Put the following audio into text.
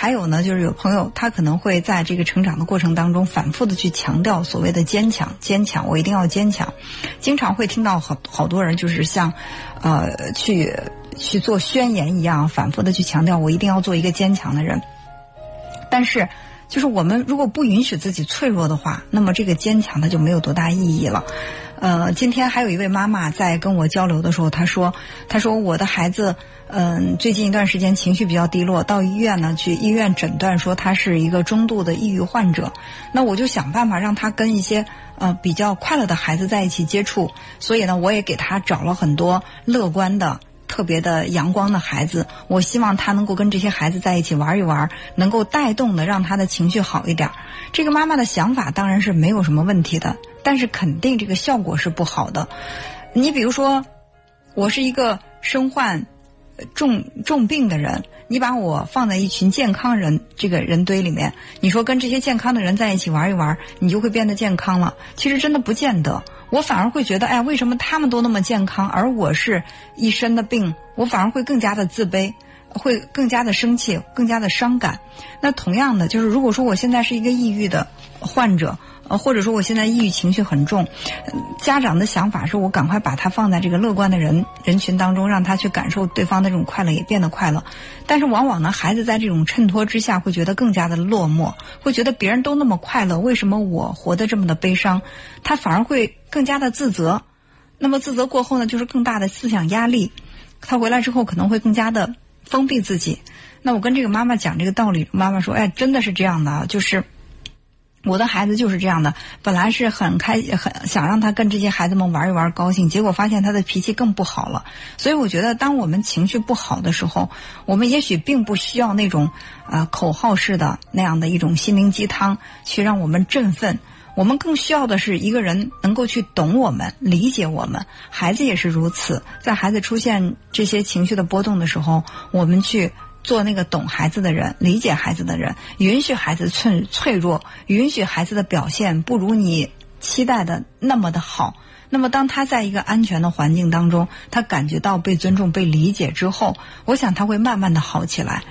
还有呢，就是有朋友他可能会在这个成长的过程当中反复的去强调所谓的坚强，坚强，我一定要坚强。经常会听到好好多人就是像，呃，去去做宣言一样，反复的去强调我一定要做一个坚强的人。但是，就是我们如果不允许自己脆弱的话，那么这个坚强它就没有多大意义了。呃，今天还有一位妈妈在跟我交流的时候，她说：“她说我的孩子，嗯，最近一段时间情绪比较低落，到医院呢去医院诊断说他是一个中度的抑郁患者。那我就想办法让他跟一些呃比较快乐的孩子在一起接触，所以呢，我也给他找了很多乐观的、特别的阳光的孩子。我希望他能够跟这些孩子在一起玩一玩，能够带动的让他的情绪好一点。这个妈妈的想法当然是没有什么问题的。”但是肯定这个效果是不好的。你比如说，我是一个身患重重病的人，你把我放在一群健康人这个人堆里面，你说跟这些健康的人在一起玩一玩，你就会变得健康了。其实真的不见得，我反而会觉得，哎，为什么他们都那么健康，而我是一身的病？我反而会更加的自卑，会更加的生气，更加的伤感。那同样的，就是如果说我现在是一个抑郁的患者。呃，或者说我现在抑郁情绪很重，家长的想法是我赶快把他放在这个乐观的人人群当中，让他去感受对方的这种快乐，也变得快乐。但是往往呢，孩子在这种衬托之下，会觉得更加的落寞，会觉得别人都那么快乐，为什么我活得这么的悲伤？他反而会更加的自责。那么自责过后呢，就是更大的思想压力。他回来之后可能会更加的封闭自己。那我跟这个妈妈讲这个道理，妈妈说：“哎，真的是这样的啊，就是。”我的孩子就是这样的，本来是很开很想让他跟这些孩子们玩一玩高兴，结果发现他的脾气更不好了。所以我觉得，当我们情绪不好的时候，我们也许并不需要那种啊口号式的那样的一种心灵鸡汤去让我们振奋，我们更需要的是一个人能够去懂我们、理解我们。孩子也是如此，在孩子出现这些情绪的波动的时候，我们去。做那个懂孩子的人，理解孩子的人，允许孩子脆脆弱，允许孩子的表现不如你期待的那么的好。那么，当他在一个安全的环境当中，他感觉到被尊重、被理解之后，我想他会慢慢的好起来。